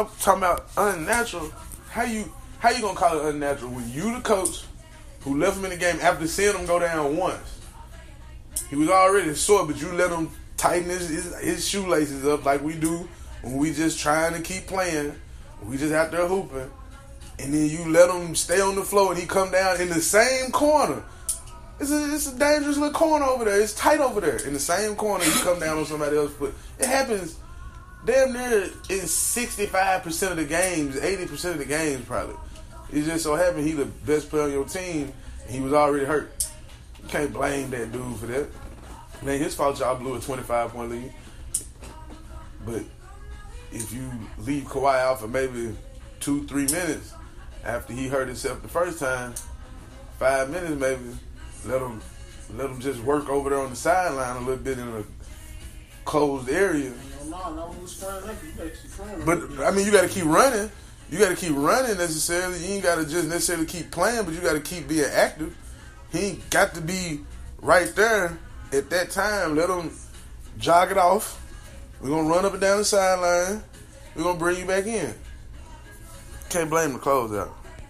I'm talking about unnatural. How you how you gonna call it unnatural when you the coach who left him in the game after seeing him go down once? He was already sore, but you let him tighten his, his, his shoelaces up like we do when we just trying to keep playing. We just out there hooping, and then you let him stay on the floor, and he come down in the same corner. It's a, it's a dangerous little corner over there. It's tight over there. In the same corner, you come down on somebody else's foot. It happens damn near in 65% of the games, 80% of the games probably. It just so happened he the best player on your team, and he was already hurt. You can't blame that dude for that. Man, his fault y'all blew a 25 point lead. But if you leave Kawhi out for maybe two, three minutes after he hurt himself the first time, five minutes maybe, let him let him just work over there on the sideline a little bit in a closed area. But I mean, you got to keep running. You got to keep running necessarily. You ain't got to just necessarily keep playing, but you got to keep being active. He ain't got to be right there at that time. Let him jog it off. We're gonna run up and down the sideline. We're gonna bring you back in. Can't blame the clothes closeout.